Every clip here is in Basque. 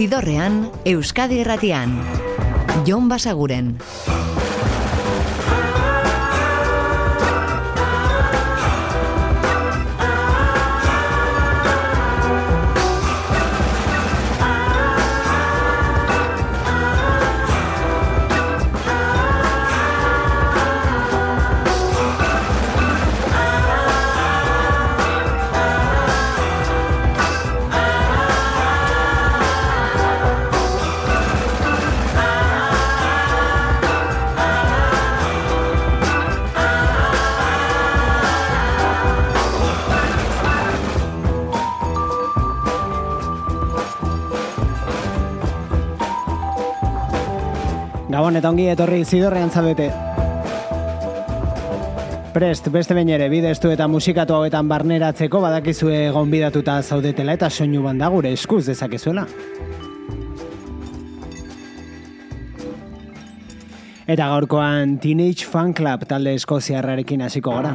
Zidorrean, Euskadi Erratian. Jon Basaguren. Gabon eta ongi etorri zidorrean zabete. Prest, beste bain ere, bidestu eta musikatu hauetan barneratzeko badakizue gonbidatuta zaudetela eta soinu banda gure eskuz dezakezuela. Eta gaurkoan Teenage Fan Club talde eskoziarrarekin hasiko gara.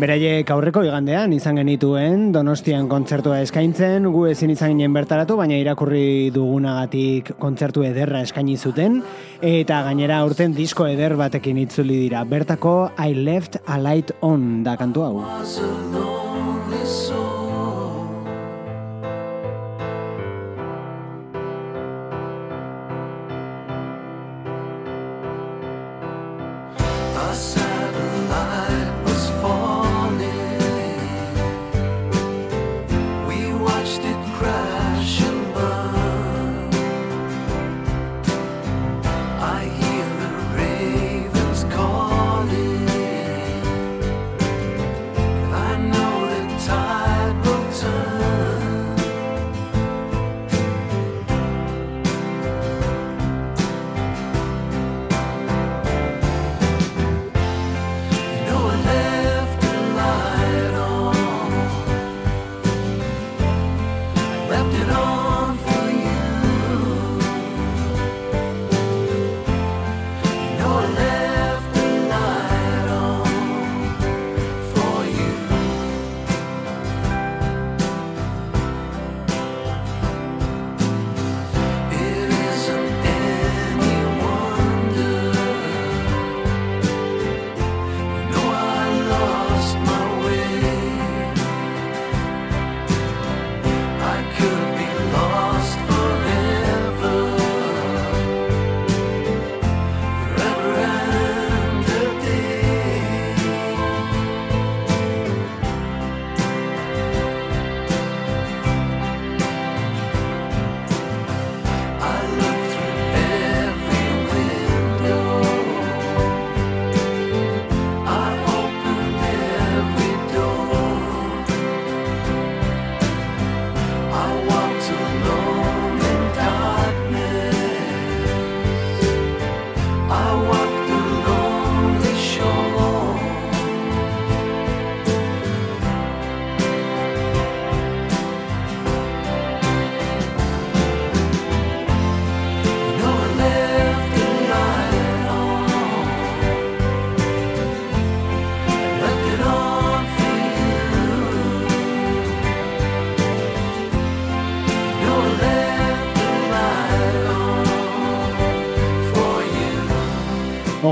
Beraiek aurreko igandean izan genituen Donostian kontzertua eskaintzen, gu ezin izan ginen bertaratu, baina irakurri dugunagatik kontzertu ederra eskaini zuten, eta gainera urten disko eder batekin itzuli dira. Bertako I Left a Light On da kantu hau.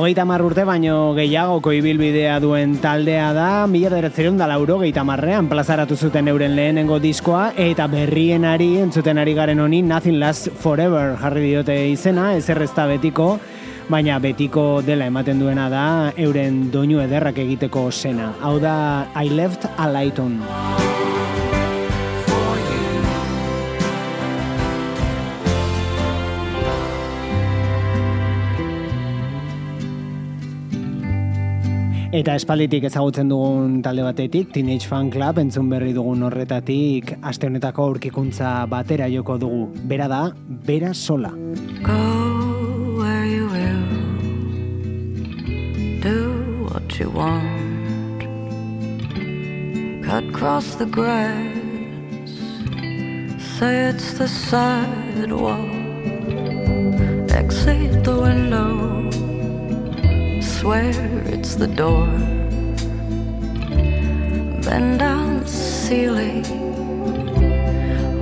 Hogeita mar urte baino gehiagoko ibilbidea duen taldea da, mila beratzerion da lauro geita marrean plazaratu zuten euren lehenengo diskoa, eta berrien ari, entzuten ari garen honi, Nothing Lasts Forever jarri diote izena, ez errezta betiko, baina betiko dela ematen duena da, euren doinu ederrak egiteko sena. Hau da, I Left a Light On. Eta espalditik ezagutzen dugun talde batetik, Teenage Fan Club entzun berri dugun horretatik, aste honetako aurkikuntza batera joko dugu. Bera da, bera sola. Go where you will. Do what you want. Cut across the grass. Say it's the sidewalk. Exit the window swear it's the door. Bend down ceiling,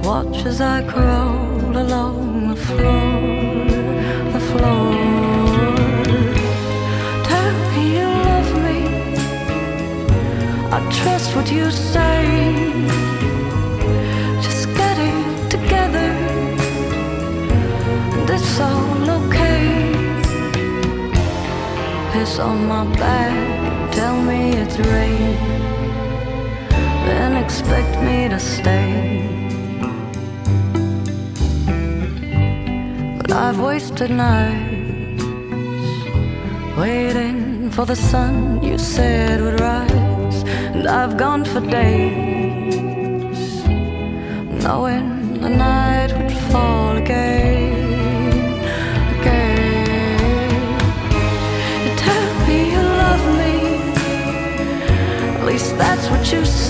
watch as I crawl along the floor, the floor. Tell me you love me, I trust what you say. Just get it together, and it's Piss on my back, tell me it's rain, then expect me to stay. But I've wasted nights waiting for the sun you said would rise, and I've gone for days knowing the night would fall again,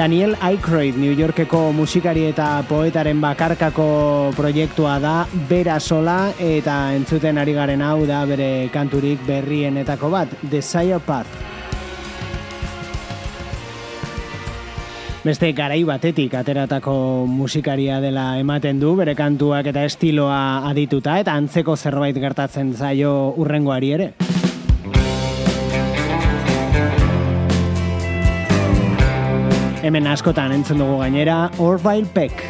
Daniel Aykroyd, New Yorkeko musikari eta poetaren bakarkako proiektua da, bera sola eta entzuten ari garen hau da bere kanturik berrienetako bat, Desire Path. Beste garai batetik ateratako musikaria dela ematen du, bere kantuak eta estiloa adituta, eta antzeko zerbait gertatzen zaio urrengoari ere. Hemen askotan entzun dugu gainera, Orville Peck.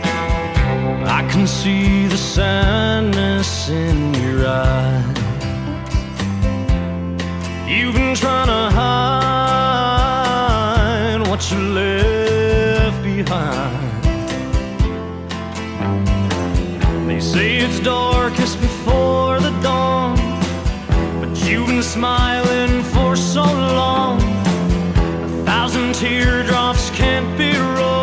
I can see the sadness in your eyes. You've been trying to hide what you left behind. They say it's darkest before the dawn, but you've been smiling for so long. teardrops can't be rolled.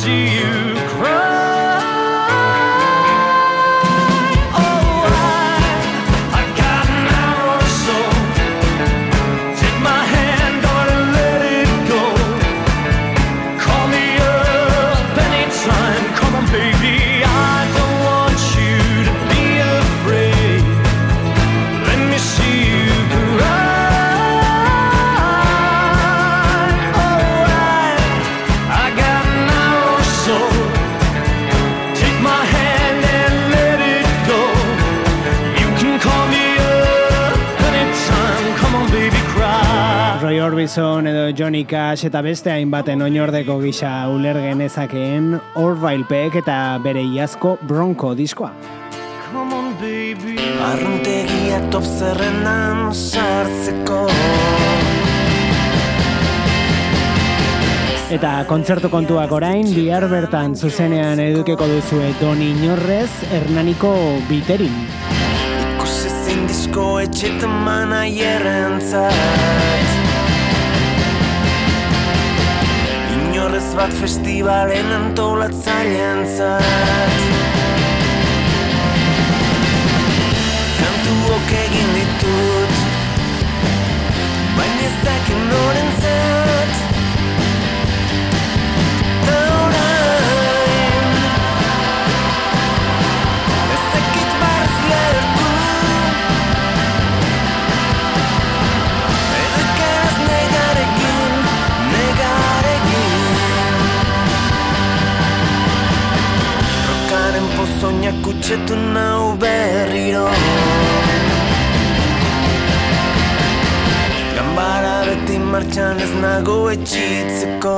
see you. Johnny Cash eta beste hainbaten oinordeko gisa uler genezakeen Orville Peck eta bere iazko Bronco diskoa. Arruntegia top zerrenan sartzeko Eta kontzertu kontuak orain, bihar bertan zuzenean edukeko duzue Doni Inorrez, Hernaniko Biterin. Ikusi zindizko etxetan mana hierrentzat ez bat festivalen antolatzaien zat. Kantuok egin ditut Baina ez dakin noren zer Etxetu nau berriro. Gambara beti martxan ez Gambara beti martxan ez nago etxitzeko.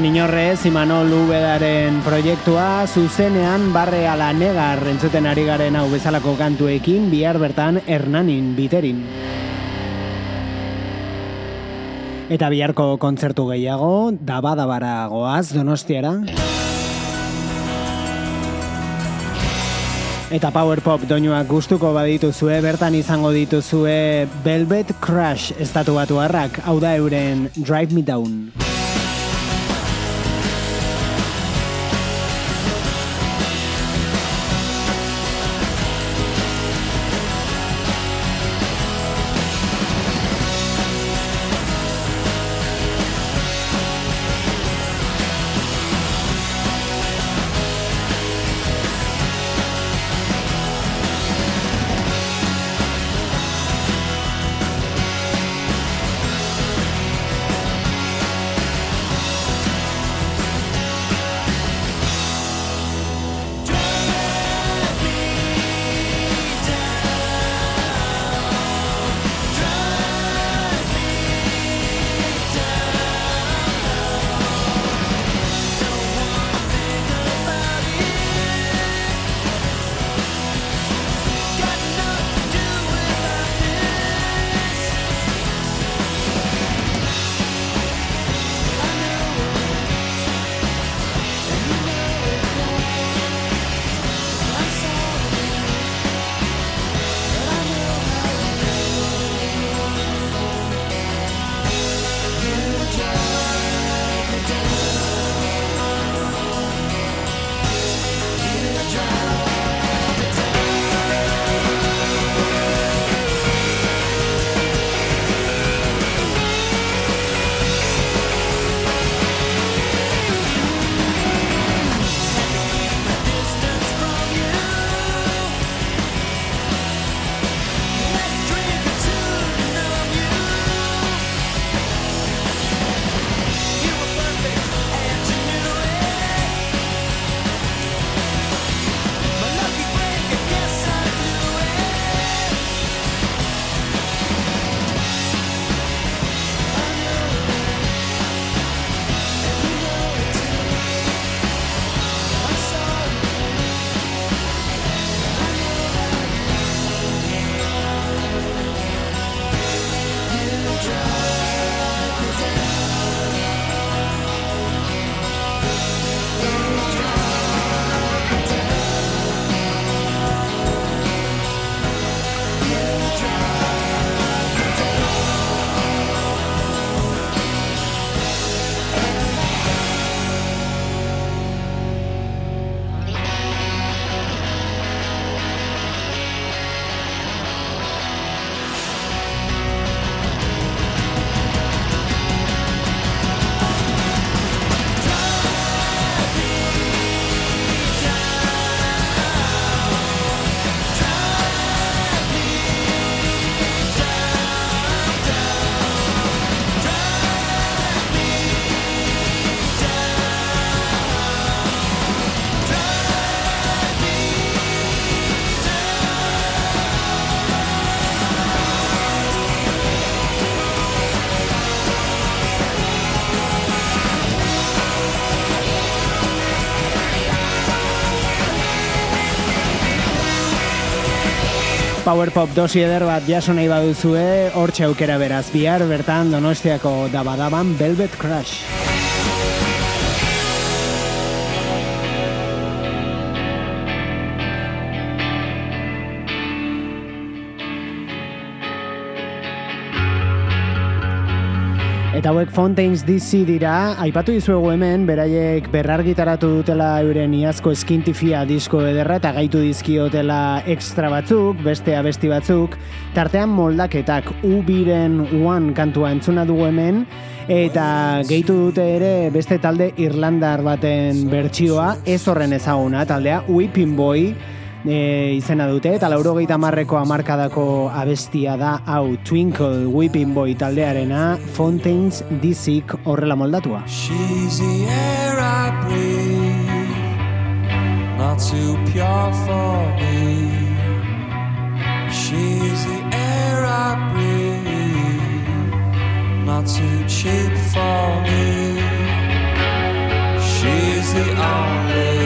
Don Inorrez, Imanol Ubedaren proiektua, zuzenean barre ala negar entzuten ari garen hau bezalako kantuekin, bihar bertan Hernanin biterin. Eta biharko kontzertu gehiago, dabadabara goaz, donostiara. Eta Power Pop doinuak gustuko badituzue, bertan izango dituzue Velvet Crush estatu batu harrak, hau da euren Drive Me Down. Power Pop dosi eder bat jaso nahi baduzue, hortxe aukera beraz bihar, bertan Donostiako dabadaban Velvet Crush. Eta hauek Fontaines DC dira, aipatu dizuegu hemen, beraiek berrargitaratu dutela euren iazko eskintifia disko ederra eta gaitu dizkiotela extra batzuk, beste abesti batzuk, tartean moldaketak ubiren uan kantua entzuna dugu hemen, eta gehitu dute ere beste talde Irlandar baten bertsioa, ez horren ezaguna, taldea Whipping Boy, e, izena dute, eta laurogeita marreko amarkadako abestia da hau Twinkle Whipping Boy taldearena Fontaines Dizik horrela moldatua. She's the air I breathe, not too pure for me. She's the air I breathe, not too cheap for me. too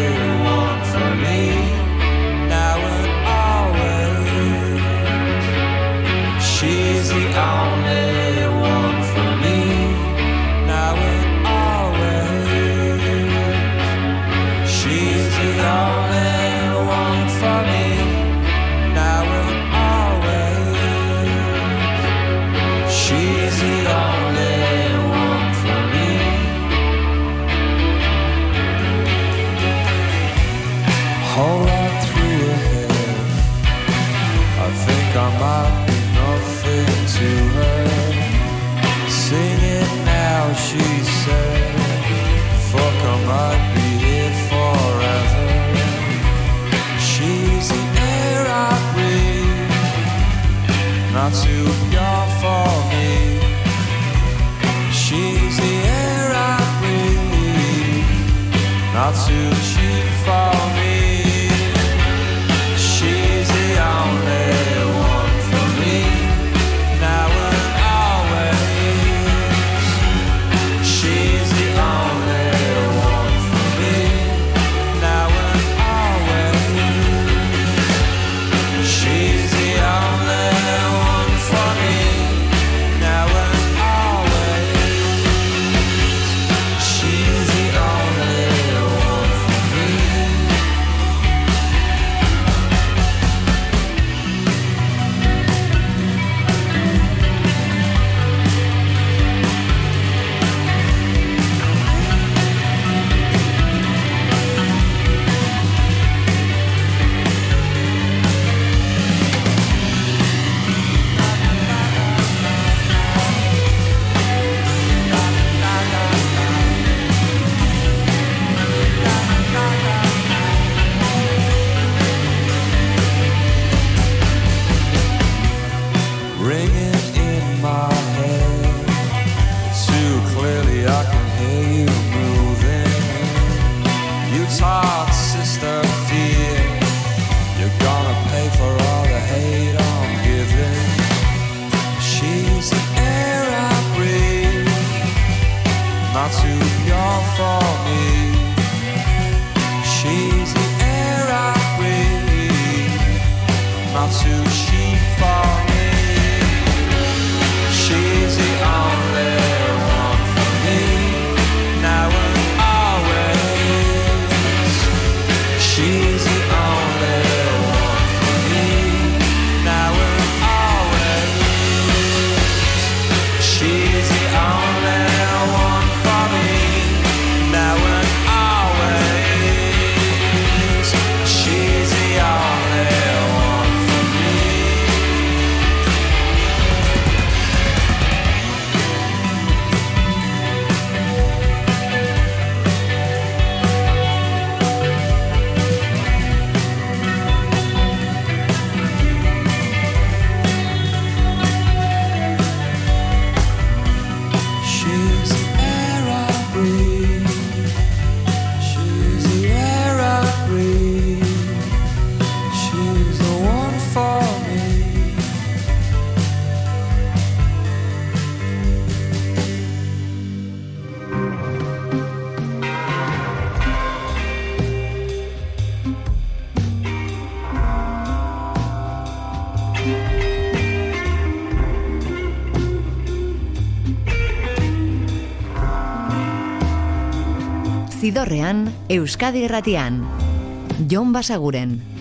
Zidorrean, Euskadi Erratian. Jon Basaguren.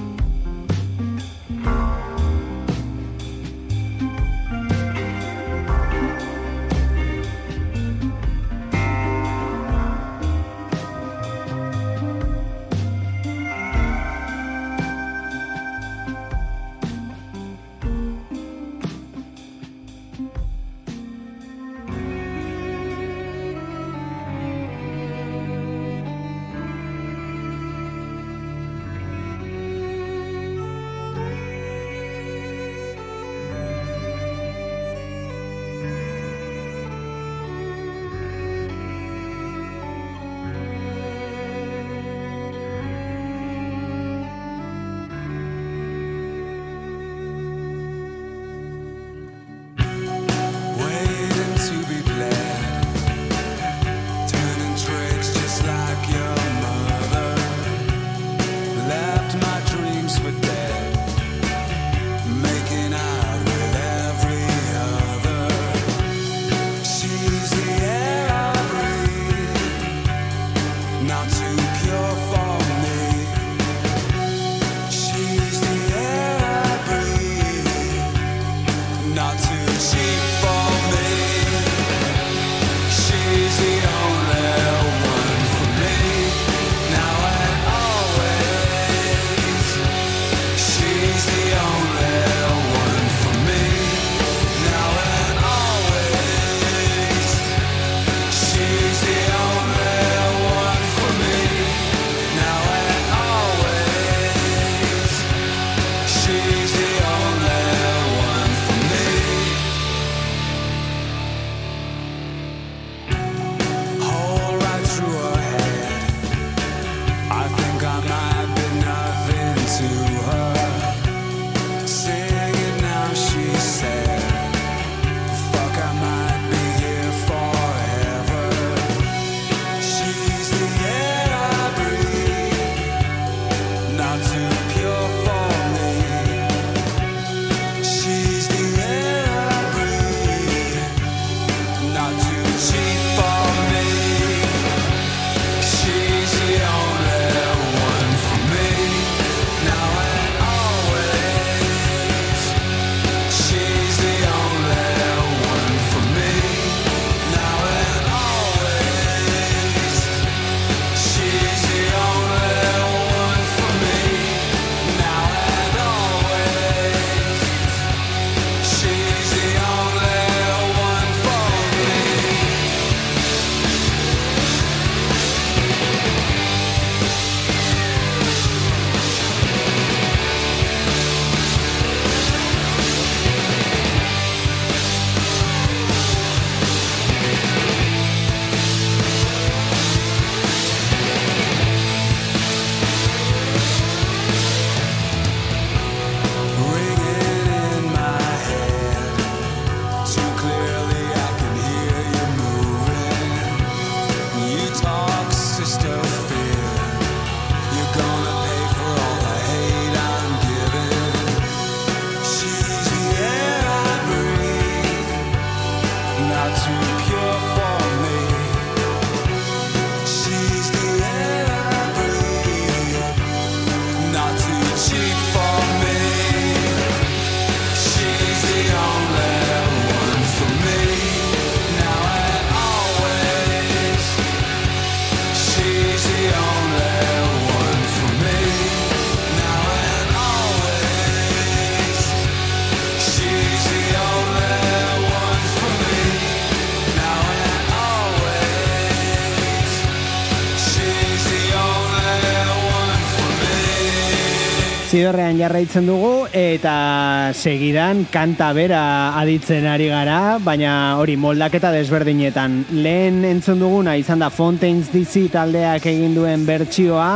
Zidorrean jarraitzen dugu eta segidan kanta bera aditzen ari gara, baina hori moldaketa desberdinetan. Lehen entzun duguna izan da Fontaines DC taldeak egin duen bertsioa,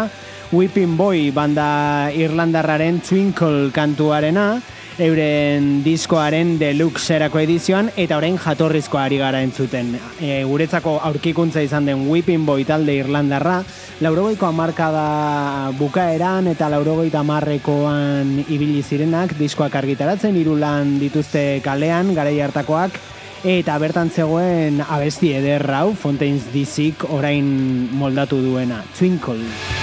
Whipping Boy banda Irlandarraren Twinkle kantuarena, euren diskoaren deluxerako edizioan eta orain jatorrizko ari gara entzuten. E, guretzako aurkikuntza izan den Whipping Boy talde Irlandarra, laurogeiko amarkada bukaeran eta laurogeita amarrekoan ibili zirenak diskoak argitaratzen, irulan dituzte kalean, garei hartakoak, eta bertan zegoen abesti eder hau Fontaines DC orain moldatu duena, Twinkle.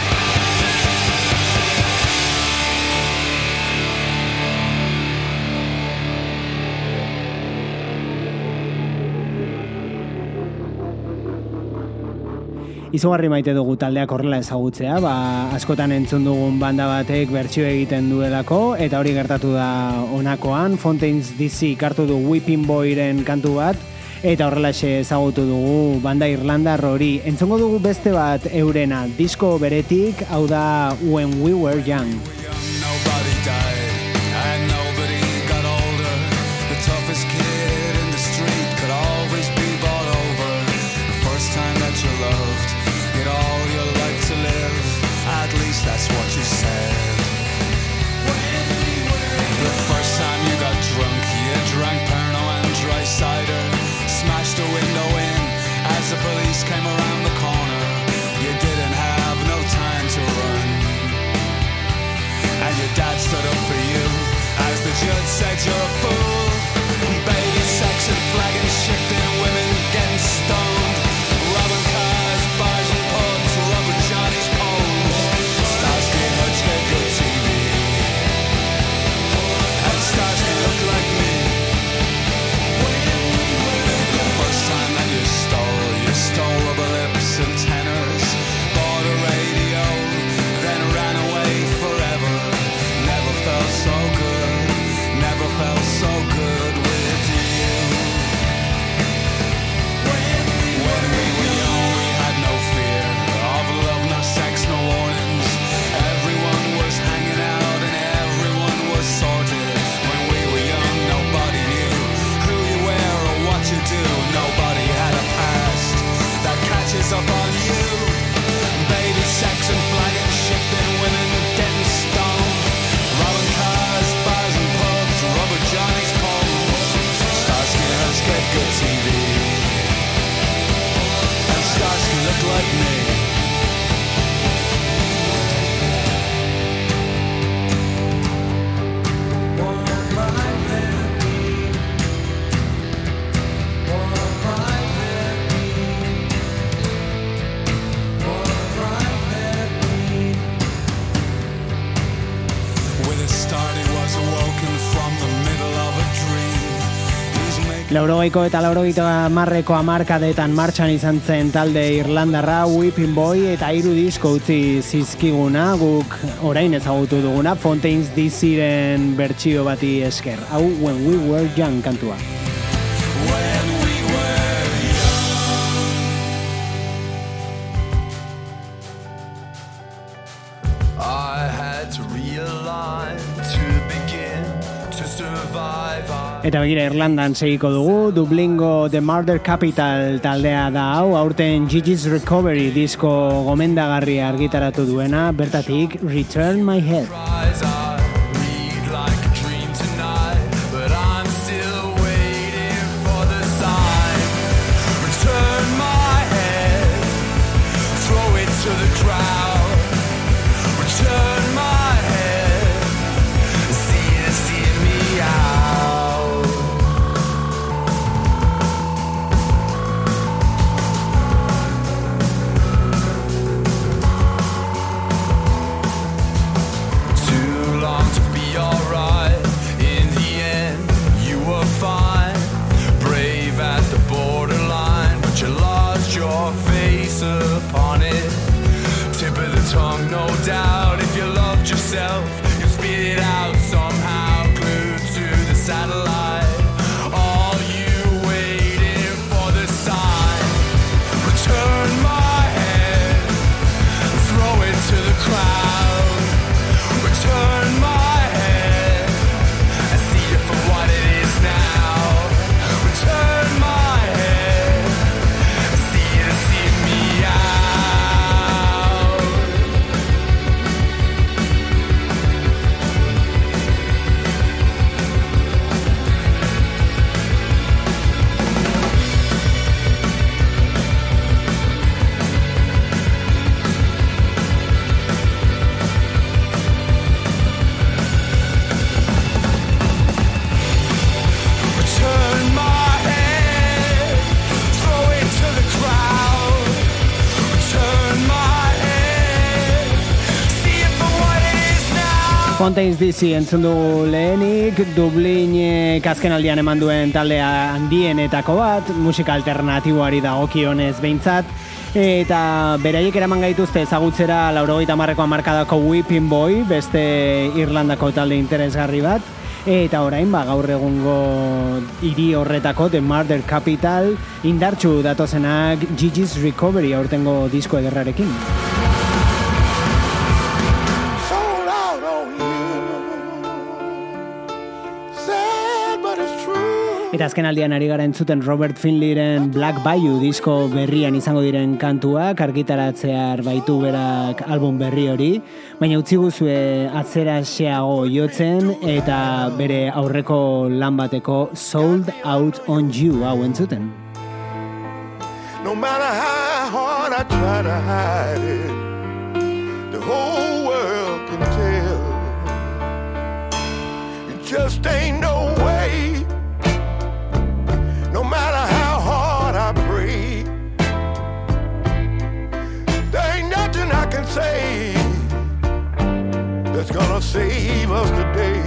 Izugarri maite dugu taldeak horrela ezagutzea, ba, askotan entzun dugun banda batek bertsio egiten duelako, eta hori gertatu da honakoan, Fontaines DC kartu du Whipping Boyren kantu bat, eta horrela ezagutu dugu banda Irlandar hori. Entzongo dugu beste bat eurena, disko beretik, hau da When We Were Young. Cider. Smashed a window in as the police came around the corner. You didn't have no time to run. And your dad stood up for you as the judge said you're a fool. Baby sex and flagging, shifting women, Laurogeiko eta laurogeita marreko amarkadetan martxan izan zen talde Irlandarra, Whipping Boy eta hiru disko utzi zizkiguna, guk orain ezagutu duguna, Fontaines DC-ren bertsio bati esker. Hau, When We Were Young kantua. Eta begira Irlandan segiko dugu, Dublingo The Murder Capital taldea da hau, aurten Gigi's Recovery disko gomendagarri argitaratu duena, bertatik Return My Head. cry Fontaines DC entzun du lehenik, Dublinek azken aldian eman duen talde handienetako bat, musika alternatiboari dagokionez behintzat, eta beraiek eraman gaituzte ezagutzera laurogeita marreko amarkadako Whipping Boy, beste Irlandako talde interesgarri bat, eta orain ba, gaur egungo hiri horretako The Murder Capital indartxu datozenak Gigi's Recovery aurtengo disko ederrarekin. Eta azken aldian ari gara entzuten Robert Finleyren Black Bayou disko berrian izango diren kantuak, argitaratzear baitu berak album berri hori, baina utzi guzue atzera xeago jotzen eta bere aurreko lan bateko Sold Out on You hau entzuten. No matter how hard I try to hide it, the whole gonna save us today.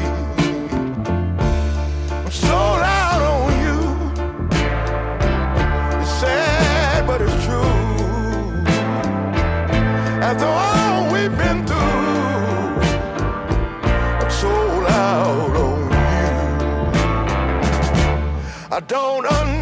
I'm sold out on you. It's sad, but it's true. After all we've been through, I'm sold out on you. I don't understand.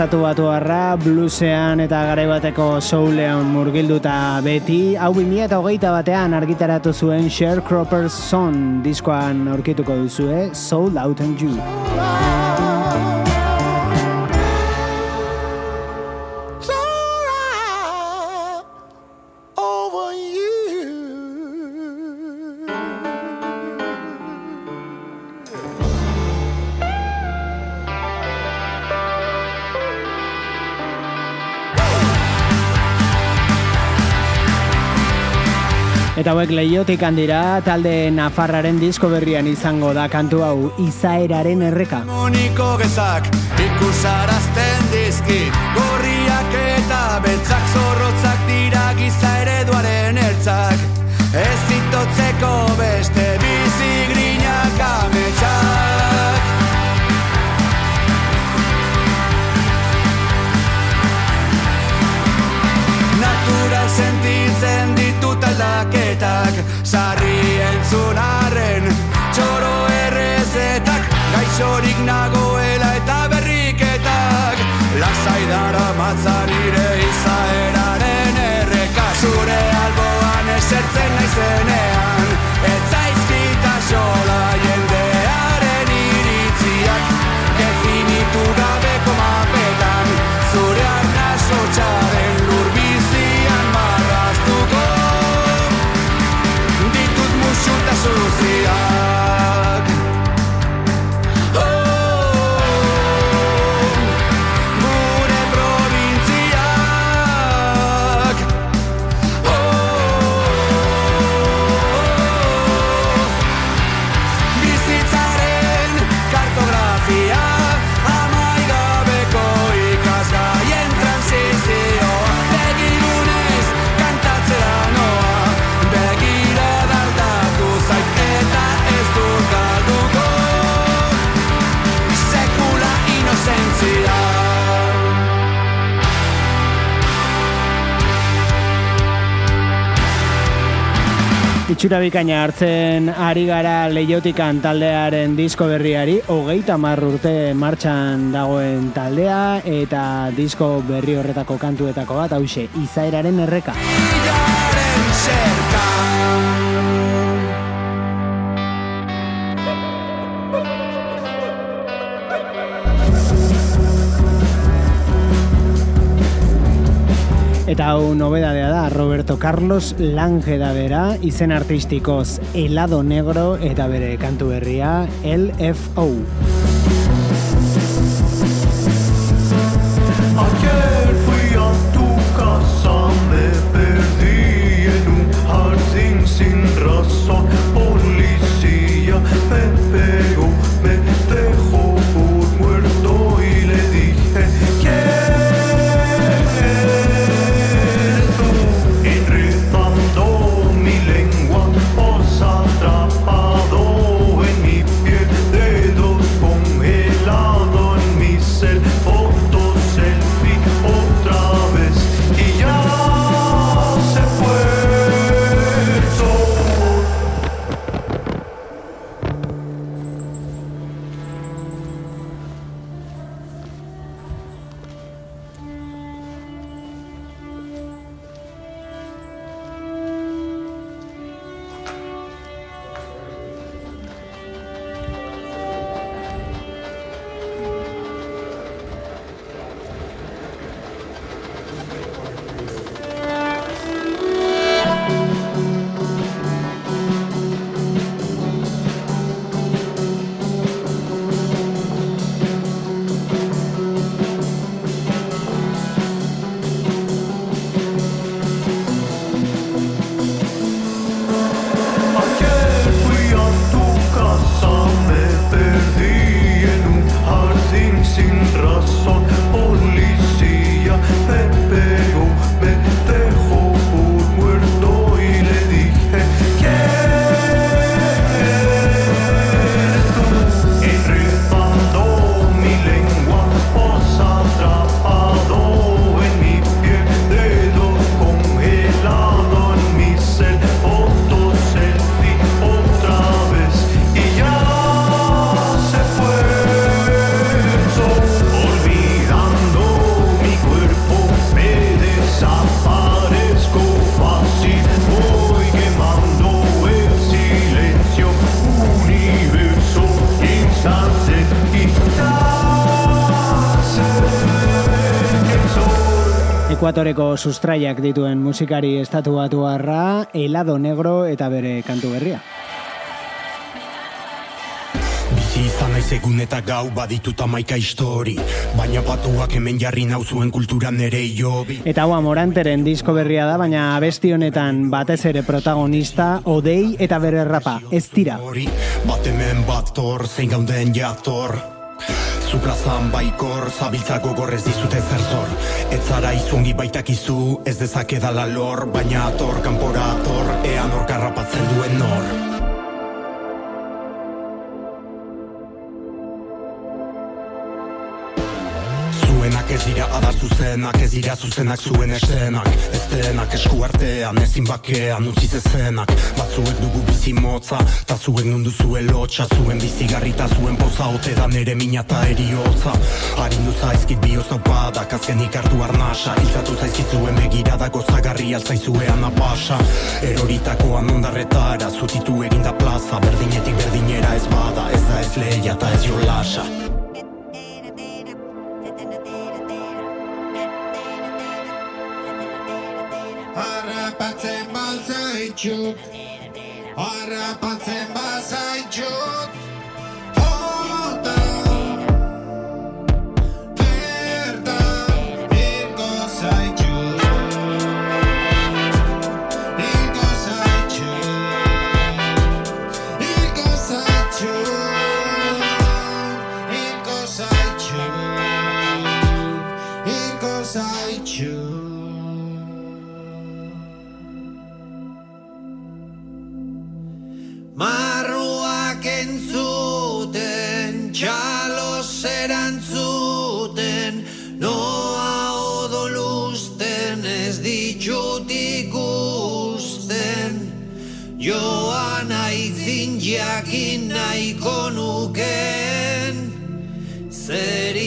Estatu batu harra, bluesean eta garaibateko soulean murgilduta beti, hau 2008 batean argitaratu zuen Sharecropper's Son diskoan aurkituko duzue, Sold Out and You. Hauek leiotik handira, talde Nafarraren disko berrian izango da kantu hau izaeraren erreka. Uniko gezak ikusarazten dizkit Gorriak eta beltzak zorrotzak dira giza ereduaren ertzak Ez zitotzeko beste entzunarren txoro errezetak Gaixorik nagoela eta berriketak. Lasai dara matzan nire izaeraren erreka. Zure alboan esertzen naizenean Ez zaizkita Suzy, Itxura bikaina hartzen ari gara leiotikan taldearen disko berriari, hogeita mar urte martxan dagoen taldea, eta disko berri horretako kantuetako bat, hause, izaeraren erreka. Garen Eta hau nobedadea da, Roberto Carlos Lange da bera, izen artistikoz helado negro eta bere kantu berria LFO. Sin razón. Ekuatoreko sustraiak dituen musikari estatu batuarra, helado negro eta bere kantu berria. Bizi izan naiz egun eta gau badituta maika histori Baina batuak hemen jarri nauzuen kultura nere jobi Eta hau Moranteren disko berria da, baina abesti honetan batez ere protagonista, odei eta bere rapa, ez dira. Bat hemen bat hor, zein gauden jator Zuplazan baikor, zabiltzako gorrez dizute zer zor. Ez zara izungi baitakizu, ez dezake dala lor Baina ator, kanpora ator, ean hor karrapatzen duen nor Zuenak ez dira adar zuzenak, ez dira zuzenak zuen esenak Ez denak esku artean, ezin bakean utzi zezenak. Batzuek dugu bizi motza, ta zuek nundu zuen lotxa Zuen bizigarri ta zuen poza, ote da nere mina eriotza. Harindu zaizkit bioz naupadak, azkenik hartu arnasa. Iltzatu zaizkit zuen begirada gozagarri altzaizuean apasa Eroritakoan ondarretara, zutitu eginda plaza. Berdinetik berdinera ez bada, ez da ez leia ta ez jolasa Balzaitxu Harrapatzen bazaitxot jakin nahiko nuken, zeri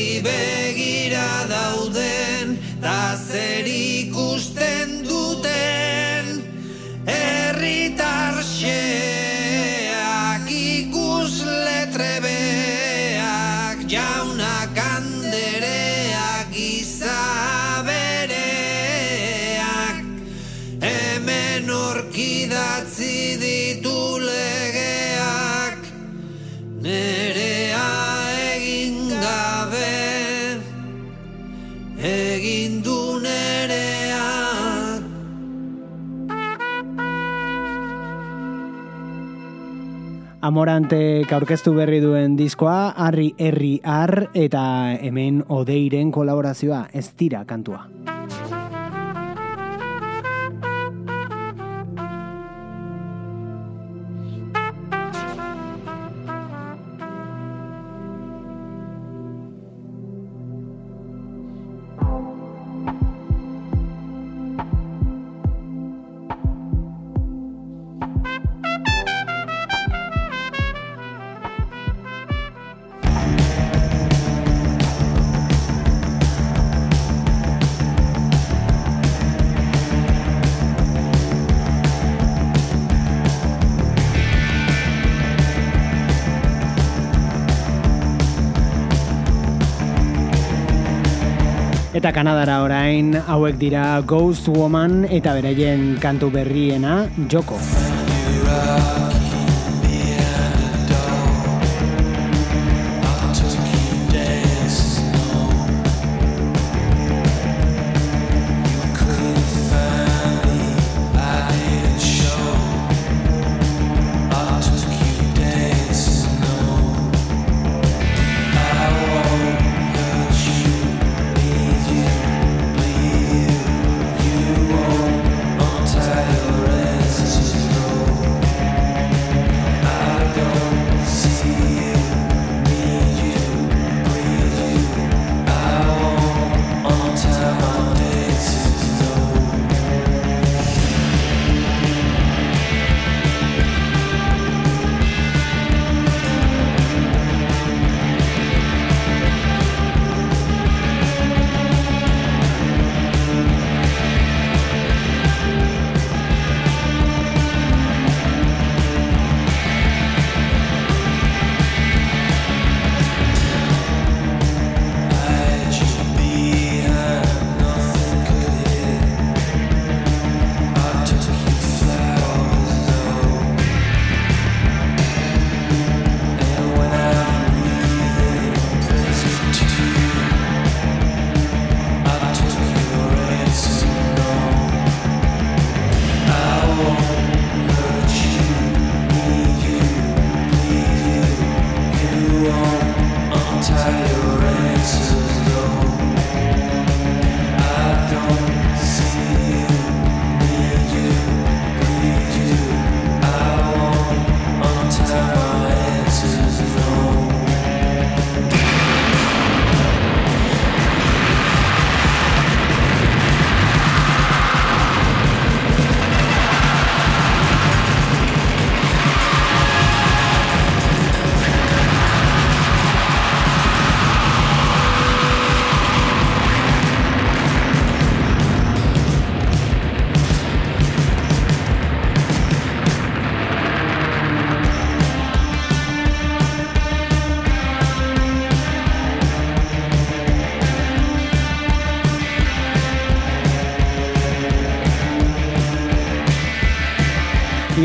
Amorante aurkeztu berri duen diskoa, Harri Herri Ar eta hemen Odeiren kolaborazioa, ez dira kantua. Kanadara orain hauek dira Ghost Woman eta beraien kantu berriena Joko.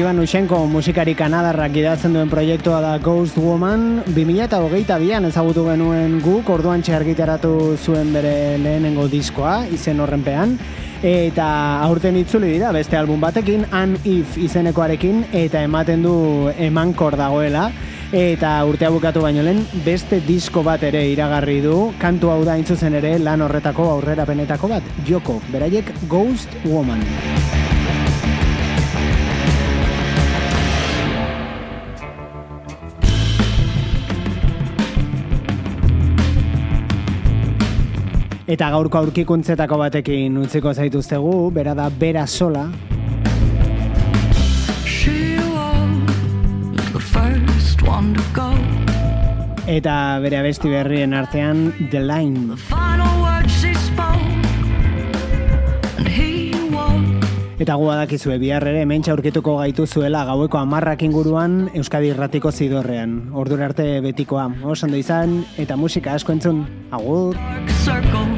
Ivan Ushenko musikari kanadarrak idatzen duen proiektua da Ghost Woman. 2008an ezagutu genuen guk orduan argitaratu zuen bere lehenengo diskoa izen horrenpean eta aurten itzuli dira beste album batekin An If izenekoarekin eta ematen du emankor dagoela. Eta urtea bukatu baino lehen beste disko bat ere iragarri du. Kantu hau da hain zuzen ere lan horretako aurrerapenetako bat Joko, beraiek Ghost Woman Eta gaurko aurkikuntzetako batekin utziko zaituztegu, bera da bera sola, eta bere abesti berrien artean The Line. Eta gu badakizue bihar ere hementsa aurkituko gaitu zuela gaueko amarrak inguruan Euskadi Irratiko zidorrean. Ordura arte betikoa, oso ondo izan, eta musika asko entzun. Agur!